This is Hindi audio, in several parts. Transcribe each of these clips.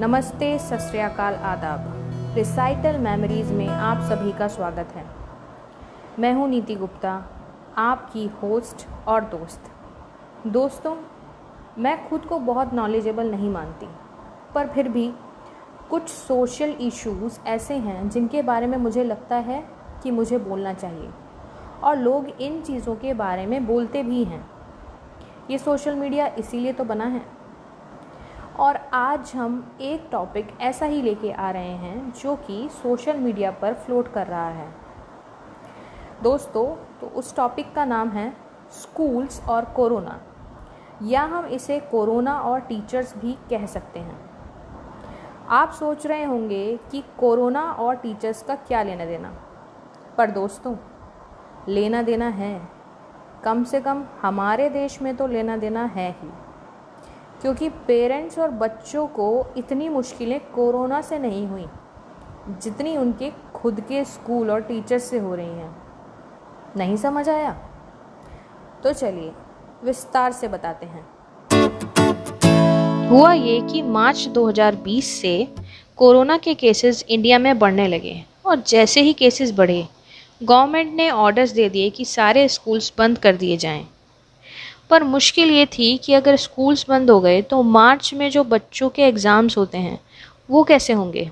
नमस्ते, सत श्री आदाब। रिसाइटल मेमोरीज़ में आप सभी का स्वागत है। मैं हूँ नीति गुप्ता, आपकी होस्ट और दोस्त। दोस्तों, मैं खुद को बहुत नॉलेजेबल नहीं मानती, पर फिर भी कुछ सोशल इश्यूज़ ऐसे हैं जिनके बारे में मुझे लगता है कि मुझे बोलना चाहिए, और लोग इन चीज़ों के बारे में बोलते भी हैं। ये सोशल मीडिया इसीलिए तो बना है और आज हम एक टॉपिक ऐसा ही लेके आ रहे हैं जो कि सोशल मीडिया पर फ्लोट कर रहा है। दोस्तों तो उस टॉपिक का नाम है स्कूल्स और कोरोना या हम इसे कोरोना और टीचर्स भी कह सकते हैं। आप सोच रहे होंगे कि कोरोना और टीचर्स का क्या लेना देना। पर दोस्तों, लेना देना है। कम से कम हमारे देश में तो लेना देना है ही। क्योंकि पेरेंट्स और बच्चों को इतनी मुश्किलें कोरोना से नहीं हुई, जितनी उनके खुद के स्कूल और टीचर्स से हो रही हैं। नहीं समझ आया? तो चलिए, विस्तार से बताते हैं। हुआ ये कि मार्च 2020 से कोरोना के केसेस इंडिया में बढ़ने लगे और जैसे ही केसेस बढ़े, गवर्नमेंट ने ऑर्डर्स दे दिए कि सारे स्कूल्स बंद कर दिए जाएँ। पर मुश्किल ये थी कि अगर स्कूल्स बंद हो गए तो मार्च में जो बच्चों के एग्ज़ाम्स होते हैं, वो कैसे होंगे?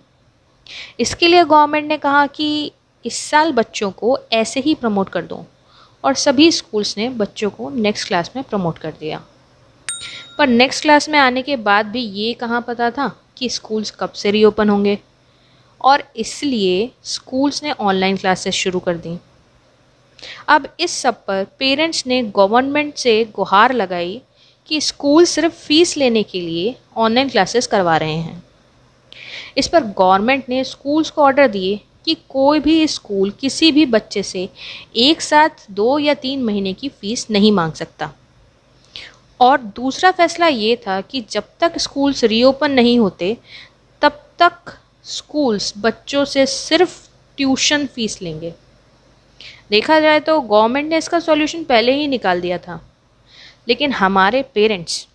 इसके लिए गवर्नमेंट ने कहा कि इस साल बच्चों को ऐसे ही प्रमोट कर दो और सभी स्कूल्स ने बच्चों को नेक्स्ट क्लास में प्रमोट कर दिया। पर नेक्स्ट क्लास में आने के बाद भी ये कहाँ पता था कि स्कूल्स कब से रीओपन होंगे? और इसलिए स्कूल्स ने ऑनलाइन क्लासेस शुरू कर दी। अब इस सब पर पेरेंट्स ने गवर्नमेंट से गुहार लगाई कि स्कूल सिर्फ़ फ़ीस लेने के लिए ऑनलाइन क्लासेस करवा रहे हैं। इस पर गवर्नमेंट ने स्कूल्स को ऑर्डर दिए कि कोई भी स्कूल किसी भी बच्चे से एक साथ दो या तीन महीने की फ़ीस नहीं मांग सकता। और दूसरा फैसला ये था कि जब तक स्कूल्स रीओपन नहीं होते, तब तक स्कूल्स बच्चों से सिर्फ़ ट्यूशन फ़ीस लेंगे। देखा जाए तो गवर्नमेंट ने इसका सॉल्यूशन पहले ही निकाल दिया था। लेकिन हमारे पेरेंट्स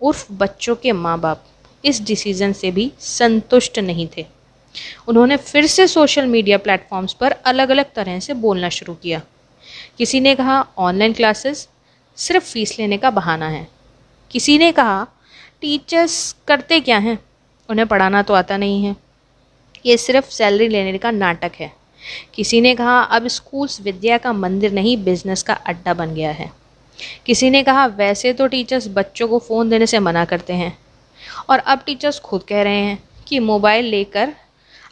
उर्फ़ बच्चों के माँ बाप इस डिसीज़न से भी संतुष्ट नहीं थे। उन्होंने फिर से सोशल मीडिया प्लेटफॉर्म्स पर अलग अलग तरह से बोलना शुरू किया। किसी ने कहा ऑनलाइन क्लासेस सिर्फ़ फ़ीस लेने का बहाना है। किसी ने कहा टीचर्स करते क्या हैं? उन्हें पढ़ाना तो आता नहीं है। ये सिर्फ़ सैलरी लेने का नाटक है। किसी ने कहा, अब स्कूल्स विद्या का मंदिर नहीं बिज़नेस का अड्डा बन गया है. किसी ने कहा, वैसे तो टीचर्स बच्चों को फ़ोन देने से मना करते हैं। और अब टीचर्स खुद कह रहे हैं कि, मोबाइल लेकर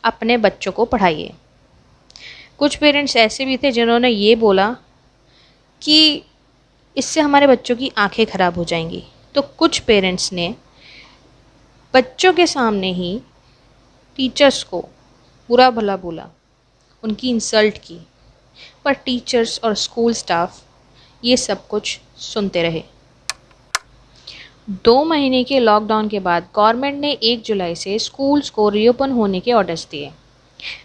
अपने बच्चों को पढ़ाइए। कुछ पेरेंट्स ऐसे भी थे जिन्होंने ये बोला कि, इससे हमारे बच्चों की आँखें ख़राब हो जाएँगी। तो कुछ पेरेंट्स ने बच्चों के सामने ही टीचर्स को बुरा भला बोला। उनकी इंसल्ट की। पर टीचर्स और स्कूल स्टाफ ये सब कुछ सुनते रहे। दो महीने के लॉकडाउन के बाद गवर्नमेंट ने एक जुलाई से स्कूल्स को रीओपन होने के ऑर्डर्स दिए।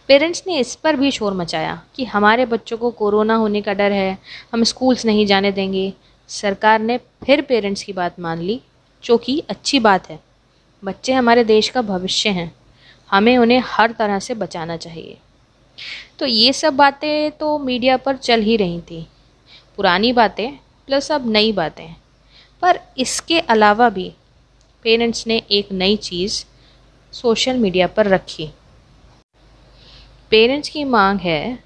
पेरेंट्स ने इस पर भी शोर मचाया कि हमारे बच्चों को कोरोना होने का डर है, हम स्कूल्स नहीं जाने देंगे। सरकार ने फिर पेरेंट्स की बात मान ली, जो कि अच्छी बात है। बच्चे हमारे देश का भविष्य हैं, हमें उन्हें हर तरह से बचाना चाहिए। तो ये सब बातें तो मीडिया पर चल ही रही थी। पुरानी बातें प्लस अब नई बातें। पर इसके अलावा भी पेरेंट्स ने एक नई चीज़ सोशल मीडिया पर रखी। पेरेंट्स की मांग है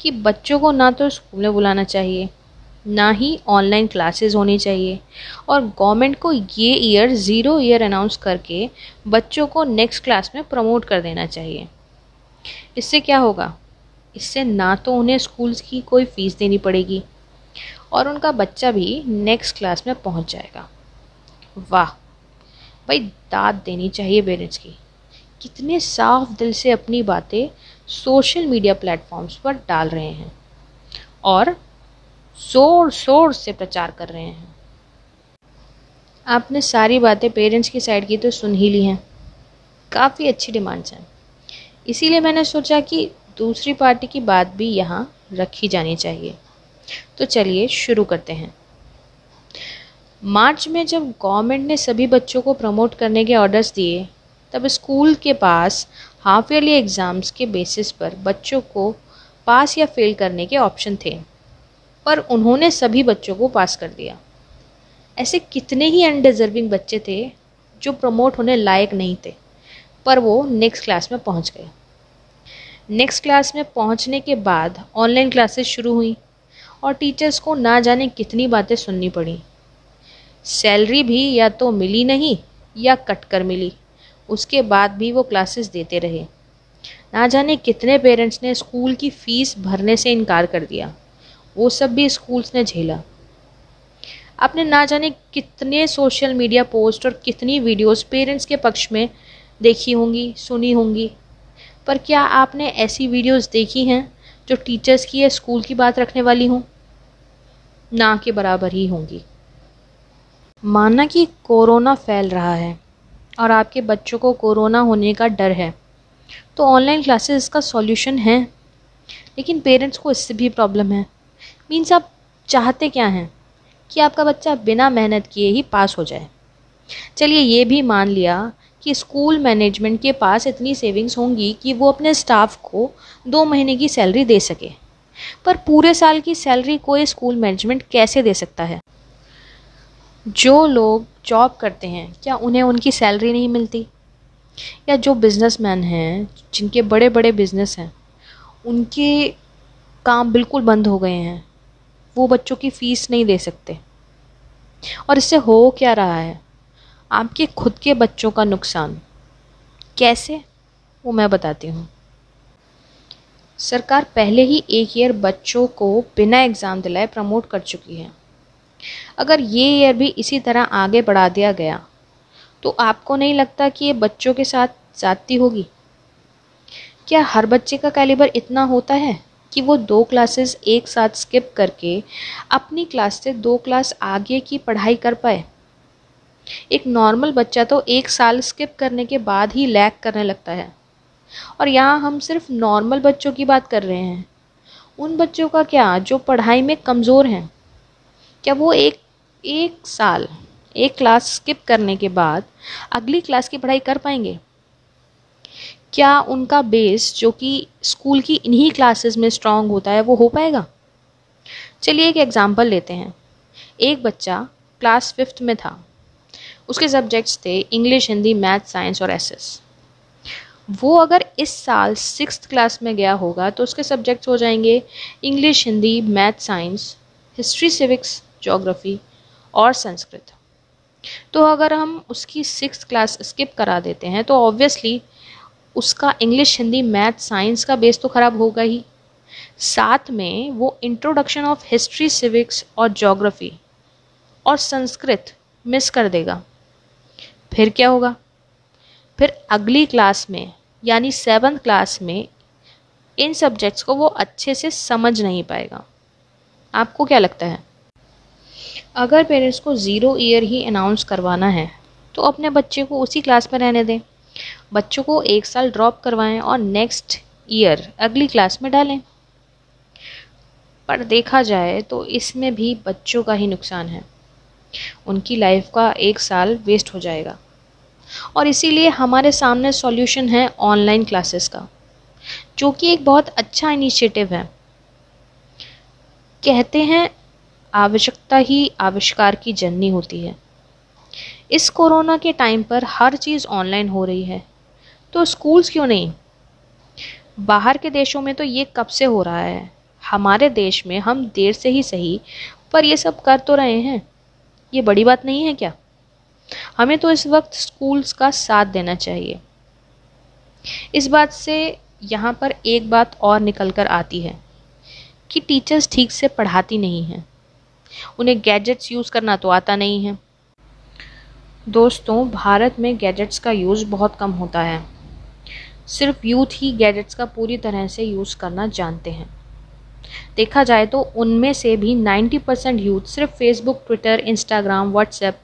कि बच्चों को ना तो स्कूल में बुलाना चाहिए, ना ही ऑनलाइन क्लासेस होनी चाहिए और गवर्नमेंट को ये ईयर ज़ीरो ईयर अनाउंस करके बच्चों को नेक्स्ट क्लास में प्रमोट कर देना चाहिए। इससे क्या होगा? इससे ना तो उन्हें स्कूल्स की कोई फ़ीस देनी पड़ेगी और उनका बच्चा भी नेक्स्ट क्लास में पहुँच जाएगा। वाह, भाई दाद देनी चाहिए पेरेंट्स की। कितने साफ़ दिल से अपनी बातें सोशल मीडिया प्लेटफॉर्म्स पर डाल रहे हैं और ज़ोर शोर से प्रचार कर रहे हैं। आपने सारी बातें पेरेंट्स की साइड की तो सुन ही ली हैं। काफ़ी अच्छी डिमांड्स हैं। इसीलिए मैंने सोचा कि दूसरी पार्टी की बात भी यहाँ रखी जानी चाहिए। तो चलिए शुरू करते हैं। मार्च में जब गवर्नमेंट ने सभी बच्चों को प्रमोट करने के ऑर्डर्स दिए, तब स्कूल के पास हाफ़ ईयरली एग्ज़ाम्स के बेसिस पर बच्चों को पास या फेल करने के ऑप्शन थे, पर उन्होंने सभी बच्चों को पास कर दिया। ऐसे कितने ही अनडिज़र्विंग बच्चे थे जो प्रमोट होने लायक नहीं थे, पर वो नेक्स्ट क्लास में पहुँच गए। नेक्स्ट क्लास में पहुँचने के बाद ऑनलाइन क्लासेस शुरू हुई और टीचर्स को ना जाने कितनी बातें सुननी पड़ी। सैलरी भी या तो मिली नहीं या कट कर मिली। उसके बाद भी वो क्लासेस देते रहे। ना जाने कितने पेरेंट्स ने स्कूल की फ़ीस भरने से इनकार कर दिया। वो सब भी स्कूल्स ने झेला। आपने ना जाने कितने सोशल मीडिया पोस्ट और कितनी वीडियोस पेरेंट्स के पक्ष में देखी होंगी, सुनी होंगी। पर क्या आपने ऐसी वीडियोस देखी हैं जो टीचर्स की या स्कूल की बात रखने वाली हों? ना के बराबर ही होंगी। माना कि कोरोना फैल रहा है और आपके बच्चों को कोरोना होने का डर है तो ऑनलाइन क्लासेस इसका सॉल्यूशन है। लेकिन पेरेंट्स को इससे भी प्रॉब्लम है। मीन्स आप चाहते क्या हैं? कि आपका बच्चा बिना मेहनत किए ही पास हो जाए। चलिए ये भी मान लिया कि स्कूल मैनेजमेंट के पास इतनी सेविंग्स होंगी कि वो अपने स्टाफ को दो महीने की सैलरी दे सके। पर पूरे साल की सैलरी कोई स्कूल मैनेजमेंट कैसे दे सकता है? जो लोग जॉब करते हैं, क्या उन्हें उनकी सैलरी नहीं मिलती? या जो बिजनेसमैन हैं, जिनके बड़े बड़े बिज़नेस हैं, उनके काम बिल्कुल बंद हो गए हैं, वो बच्चों की फ़ीस नहीं दे सकते। और इससे हो क्या रहा है? आपके खुद के बच्चों का नुकसान। कैसे? वो मैं बताती हूँ। सरकार पहले ही एक ईयर बच्चों को बिना एग्ज़ाम दिलाए प्रमोट कर चुकी है। अगर ये ईयर भी इसी तरह आगे बढ़ा दिया गया तो आपको नहीं लगता कि ये बच्चों के साथ जाती होगी? क्या हर बच्चे का कैलिबर इतना होता है कि वो दो क्लासेस एक साथ स्किप करके अपनी क्लास से दो क्लास आगे की पढ़ाई कर पाए? एक नॉर्मल बच्चा तो एक साल स्किप करने के बाद ही लैक करने लगता है। और यहाँ हम सिर्फ़ नॉर्मल बच्चों की बात कर रहे हैं। उन बच्चों का क्या, जो पढ़ाई में कमज़ोर हैं, क्या वो एक एक साल, एक क्लास स्किप करने के बाद अगली क्लास की पढ़ाई कर पाएँगे? क्या उनका बेस जो कि स्कूल की इन्हीं क्लासेस में स्ट्रांग होता है, वो हो पाएगा? चलिए एक एग्ज़ाम्पल लेते हैं। एक बच्चा क्लास फिफ्थ में था। उसके सब्जेक्ट्स थे इंग्लिश हिंदी मैथ साइंस और एस एस वो अगर इस साल सिक्स क्लास में गया होगा तो उसके सब्जेक्ट्स हो जाएँगे English Hindi math science history civics geography और संस्कृत। तो अगर हम उसकी सिक्स क्लास स्किप करा देते हैं तो ऑब्वियसली उसका इंग्लिश हिंदी मैथ साइंस का बेस तो ख़राब होगा ही। साथ में वो इंट्रोडक्शन ऑफ़ हिस्ट्री सिविक्स और जोग्राफ़ी और संस्कृत मिस कर देगा। फिर क्या होगा? फिर अगली क्लास में, यानी सेवन्थ क्लास में, इन सब्जेक्ट्स को वो अच्छे से समझ नहीं पाएगा। आपको क्या लगता है? अगर पेरेंट्स को ज़ीरो ईयर ही अनाउंस करवाना है तो अपने बच्चे को उसी क्लास में रहने दें। बच्चों को एक साल ड्रॉप करवाएँ और नेक्स्ट ईयर अगली क्लास में डालें। पर देखा जाए तो इसमें भी बच्चों का ही नुकसान है। उनकी लाइफ का एक साल वेस्ट हो जाएगा। और इसीलिए हमारे सामने सॉल्यूशन है ऑनलाइन क्लासेस का, जो कि एक बहुत अच्छा इनिशिएटिव है। कहते हैं, आवश्यकता ही आविष्कार की जननी होती है। इस कोरोना के टाइम पर हर चीज़ ऑनलाइन हो रही है तो स्कूल्स क्यों नहीं? बाहर के देशों में तो ये कब से हो रहा है? हमारे देश में हम देर से ही सही, पर ये सब कर तो रहे हैं। ये बड़ी बात नहीं है क्या? हमें तो इस वक्त स्कूल्स का साथ देना चाहिए। इस बात से यहाँ पर एक बात और निकल कर आती है कि टीचर्स ठीक से पढ़ाती नहीं हैं। उन्हें गैजेट्स यूज़ करना तो आता नहीं है। दोस्तों, भारत में गैजेट्स का यूज़ बहुत कम होता है। सिर्फ़ यूथ ही गैजेट्स का पूरी तरह से यूज़ करना जानते हैं। देखा जाए तो उनमें से भी 90 परसेंट यूथ सिर्फ़ फेसबुक ट्विटर इंस्टाग्राम व्हाट्सएप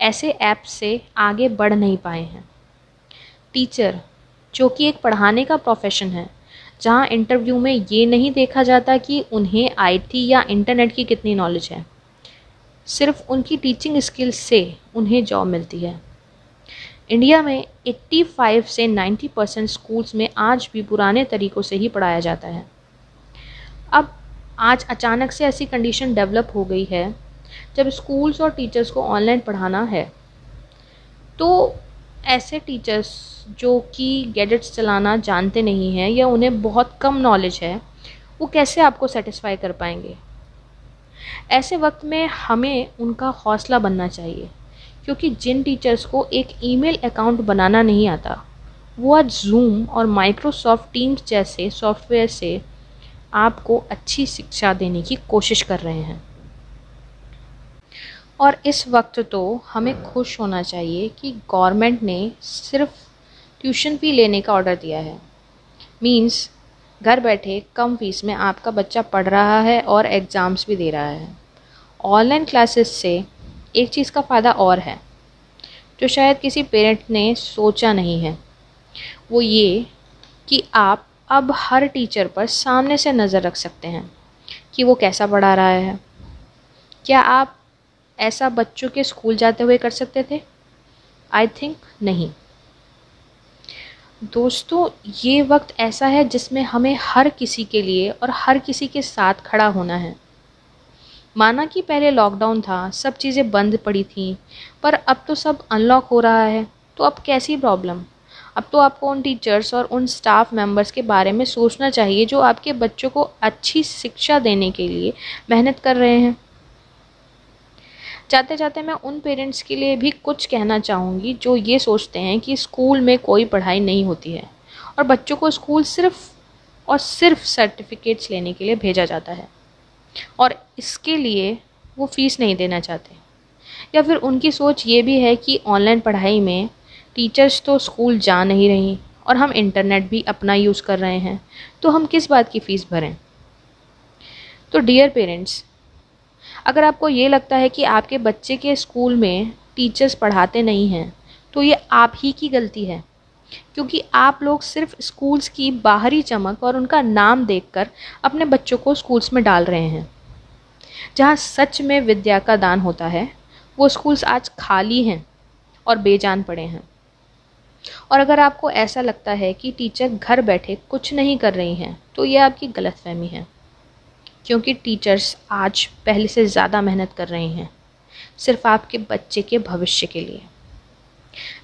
ऐसे ऐप से आगे बढ़ नहीं पाए हैं। टीचर, जो कि एक पढ़ाने का प्रोफेशन है, जहाँ इंटरव्यू में ये नहीं देखा जाता कि उन्हें आईटी या इंटरनेट की कितनी नॉलेज है। सिर्फ़ उनकी टीचिंग स्किल्स से उन्हें जॉब मिलती है। इंडिया में 85 से 90 परसेंट स्कूल्स में आज भी पुराने तरीक़ों से ही पढ़ाया जाता है। अब आज अचानक से ऐसी कंडीशन डेवलप हो गई है जब स्कूल्स और टीचर्स को ऑनलाइन पढ़ाना है तो ऐसे टीचर्स जो कि गैजेट्स चलाना जानते नहीं हैं या उन्हें बहुत कम नॉलेज है, वो कैसे आपको सेटिस्फाई कर पाएँगे? ऐसे वक्त में हमें उनका हौसला बनना चाहिए, क्योंकि जिन टीचर्स को एक ईमेल अकाउंट बनाना नहीं आता, वो आज जूम और माइक्रोसॉफ्ट टीम्स जैसे सॉफ्टवेयर से आपको अच्छी शिक्षा देने की कोशिश कर रहे हैं। और इस वक्त तो हमें खुश होना चाहिए कि गवर्नमेंट ने सिर्फ़ ट्यूशन फ़ी लेने का ऑर्डर दिया है। मींस घर बैठे कम फ़ीस में आपका बच्चा पढ़ रहा है और एग्ज़ाम्स भी दे रहा है। ऑनलाइन क्लासेस से एक चीज़ का फ़ायदा और है, जो शायद किसी पेरेंट ने सोचा नहीं है। वो ये कि आप अब हर टीचर पर सामने से नज़र रख सकते हैं कि वो कैसा पढ़ा रहा है। क्या आप ऐसा बच्चों के स्कूल जाते हुए कर सकते थे? आई थिंक नहीं। दोस्तों, ये वक्त ऐसा है जिसमें हमें हर किसी के लिए और हर किसी के साथ खड़ा होना है। माना कि पहले लॉकडाउन था, सब चीज़ें बंद पड़ी थी, पर अब तो सब अनलॉक हो रहा है तो अब कैसी प्रॉब्लम अब तो आपको उन टीचर्स और उन स्टाफ मेंबर्स के बारे में सोचना चाहिए जो आपके बच्चों को अच्छी शिक्षा देने के लिए मेहनत कर रहे हैं। जाते जाते मैं उन पेरेंट्स के लिए भी कुछ कहना चाहूँगी, जो ये सोचते हैं कि स्कूल में कोई पढ़ाई नहीं होती है। और बच्चों को स्कूल सिर्फ़ और सिर्फ़ सर्टिफिकेट्स लेने के लिए भेजा जाता है। और इसके लिए वो फ़ीस नहीं देना चाहते। या फिर उनकी सोच ये भी है कि ऑनलाइन पढ़ाई में टीचर्स तो स्कूल जा नहीं रही और हम इंटरनेट भी अपना यूज़ कर रहे हैं तो हम किस बात की फ़ीस भरें? तो डियर पेरेंट्स अगर आपको ये लगता है कि आपके बच्चे के स्कूल में टीचर्स पढ़ाते नहीं हैं तो ये आप ही की गलती है। क्योंकि आप लोग सिर्फ़ स्कूल्स की बाहरी चमक और उनका नाम देखकर अपने बच्चों को स्कूल्स में डाल रहे हैं। जहाँ सच में विद्या का दान होता है, वो स्कूल्स आज खाली हैं और बेजान पड़े हैं। और अगर आपको ऐसा लगता है कि टीचर घर बैठे कुछ नहीं कर रही हैं तो ये आपकी गलतफहमी है। क्योंकि टीचर्स आज पहले से ज़्यादा मेहनत कर रही हैं, सिर्फ़ आपके बच्चे के भविष्य के लिए।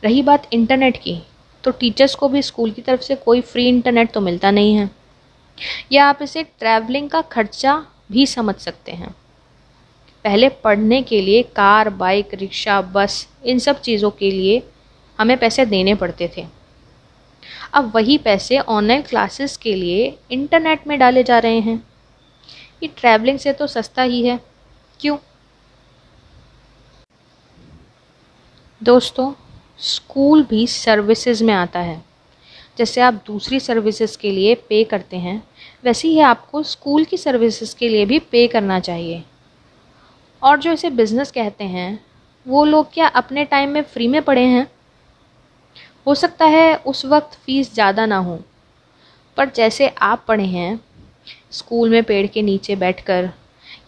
रही बात इंटरनेट की तो टीचर्स को भी स्कूल की तरफ़ से कोई फ्री इंटरनेट तो मिलता नहीं है। या आप इसे ट्रैवलिंग का खर्चा भी समझ सकते हैं। पहले पढ़ने के लिए कार बाइक रिक्शा बस इन सब चीज़ों के लिए हमें पैसे देने पड़ते थे। अब वही पैसे ऑनलाइन क्लासेस के लिए इंटरनेट में डाले जा रहे हैं। ये ट्रैवलिंग से तो सस्ता ही है। क्यों? दोस्तों स्कूल भी सर्विसेज़ में आता है। जैसे आप दूसरी सर्विसेज़ के लिए पे करते हैं, वैसे ही आपको स्कूल की सर्विसेज़ के लिए भी पे करना चाहिए। और जो इसे बिज़नेस कहते हैं, वो लोग क्या अपने टाइम में फ्री में पढ़े हैं? हो सकता है उस वक्त फ़ीस ज़्यादा ना हो, पर जैसे आप पढ़े हैं स्कूल में पेड़ के नीचे बैठकर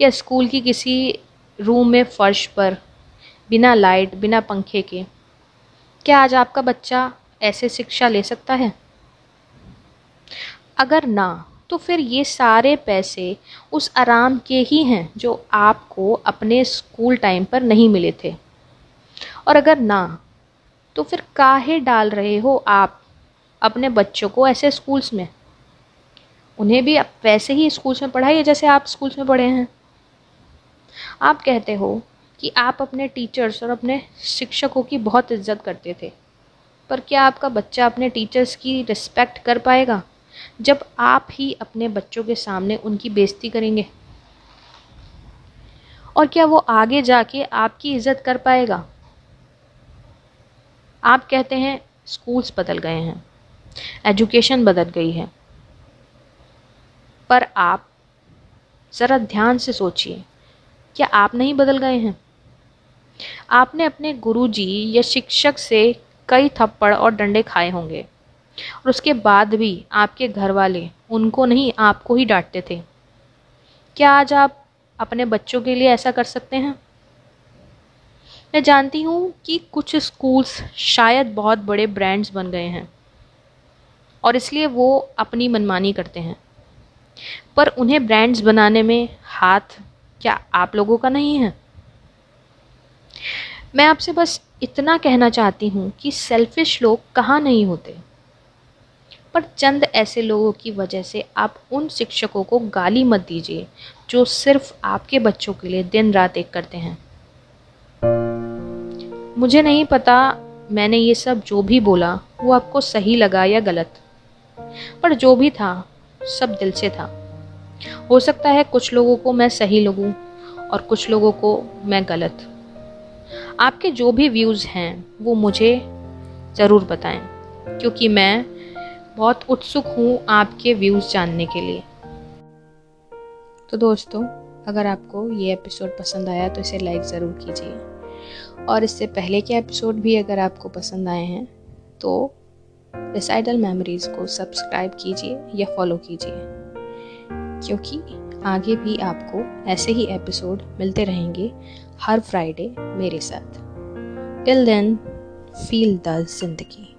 या स्कूल की किसी रूम में फ़र्श पर, बिना लाइट, बिना पंखे के। क्या आज आपका बच्चा ऐसे शिक्षा ले सकता है? अगर ना तो फिर ये सारे पैसे उस आराम के ही हैं जो आपको अपने स्कूल टाइम पर नहीं मिले थे। और अगर ना तो फिर काहे डाल रहे हो आप अपने बच्चों को ऐसे स्कूल्स में? उन्हें भी वैसे ही स्कूल्स में पढ़ाइए जैसे आप स्कूल्स में पढ़े हैं। आप कहते हो कि आप अपने टीचर्स और अपने शिक्षकों की बहुत इज़्ज़त करते थे, पर क्या आपका बच्चा अपने टीचर्स की रिस्पेक्ट कर पाएगा जब आप ही अपने बच्चों के सामने उनकी बेइज्जती करेंगे? और क्या वो आगे जाके आपकी इज़्ज़त कर पाएगा? आप कहते हैं, स्कूल्स बदल गए हैं, एजुकेशन बदल गई है पर आप ज़रा ध्यान से सोचिए, क्या आप नहीं बदल गए हैं? आपने अपने गुरुजी या शिक्षक से कई थप्पड़ और डंडे खाए होंगे, और उसके बाद भी आपके घर वाले उनको नहीं, आपको ही डांटते थे। क्या आज आप अपने बच्चों के लिए ऐसा कर सकते हैं? मैं जानती हूँ कि कुछ स्कूल्स शायद बहुत बड़े ब्रांड्स बन गए हैं, और इसलिए वो अपनी मनमानी करते हैं। पर उन्हें ब्रांड्स बनाने में हाथ क्या आप लोगों का नहीं है? मैं आपसे बस इतना कहना चाहती हूँ कि सेल्फिश लोग कहाँ नहीं होते। पर चंद ऐसे लोगों की वजह से आप उन शिक्षकों को गाली मत दीजिए जो सिर्फ़ आपके बच्चों के लिए दिन रात एक करते हैं। मुझे नहीं पता मैंने ये सब जो भी बोला वो आपको सही लगा या गलत। पर जो भी था सब दिल से था। हो सकता है कुछ लोगों को मैं सही लगूं और कुछ लोगों को मैं गलत। आपके जो भी व्यूज़ हैं, वो मुझे ज़रूर बताएँ, क्योंकि मैं बहुत उत्सुक हूँ आपके व्यूज़ जानने के लिए। तो दोस्तों, अगर आपको ये एपिसोड पसंद आया तो इसे लाइक ज़रूर कीजिए। और इससे पहले के एपिसोड भी अगर आपको पसंद आए हैं तो रिसाइडल मेमोरीज़ को सब्सक्राइब कीजिए या फॉलो कीजिए। क्योंकि आगे भी आपको ऐसे ही एपिसोड मिलते रहेंगे हर फ्राइडे मेरे साथ। टिल देन फील द ज़िंदगी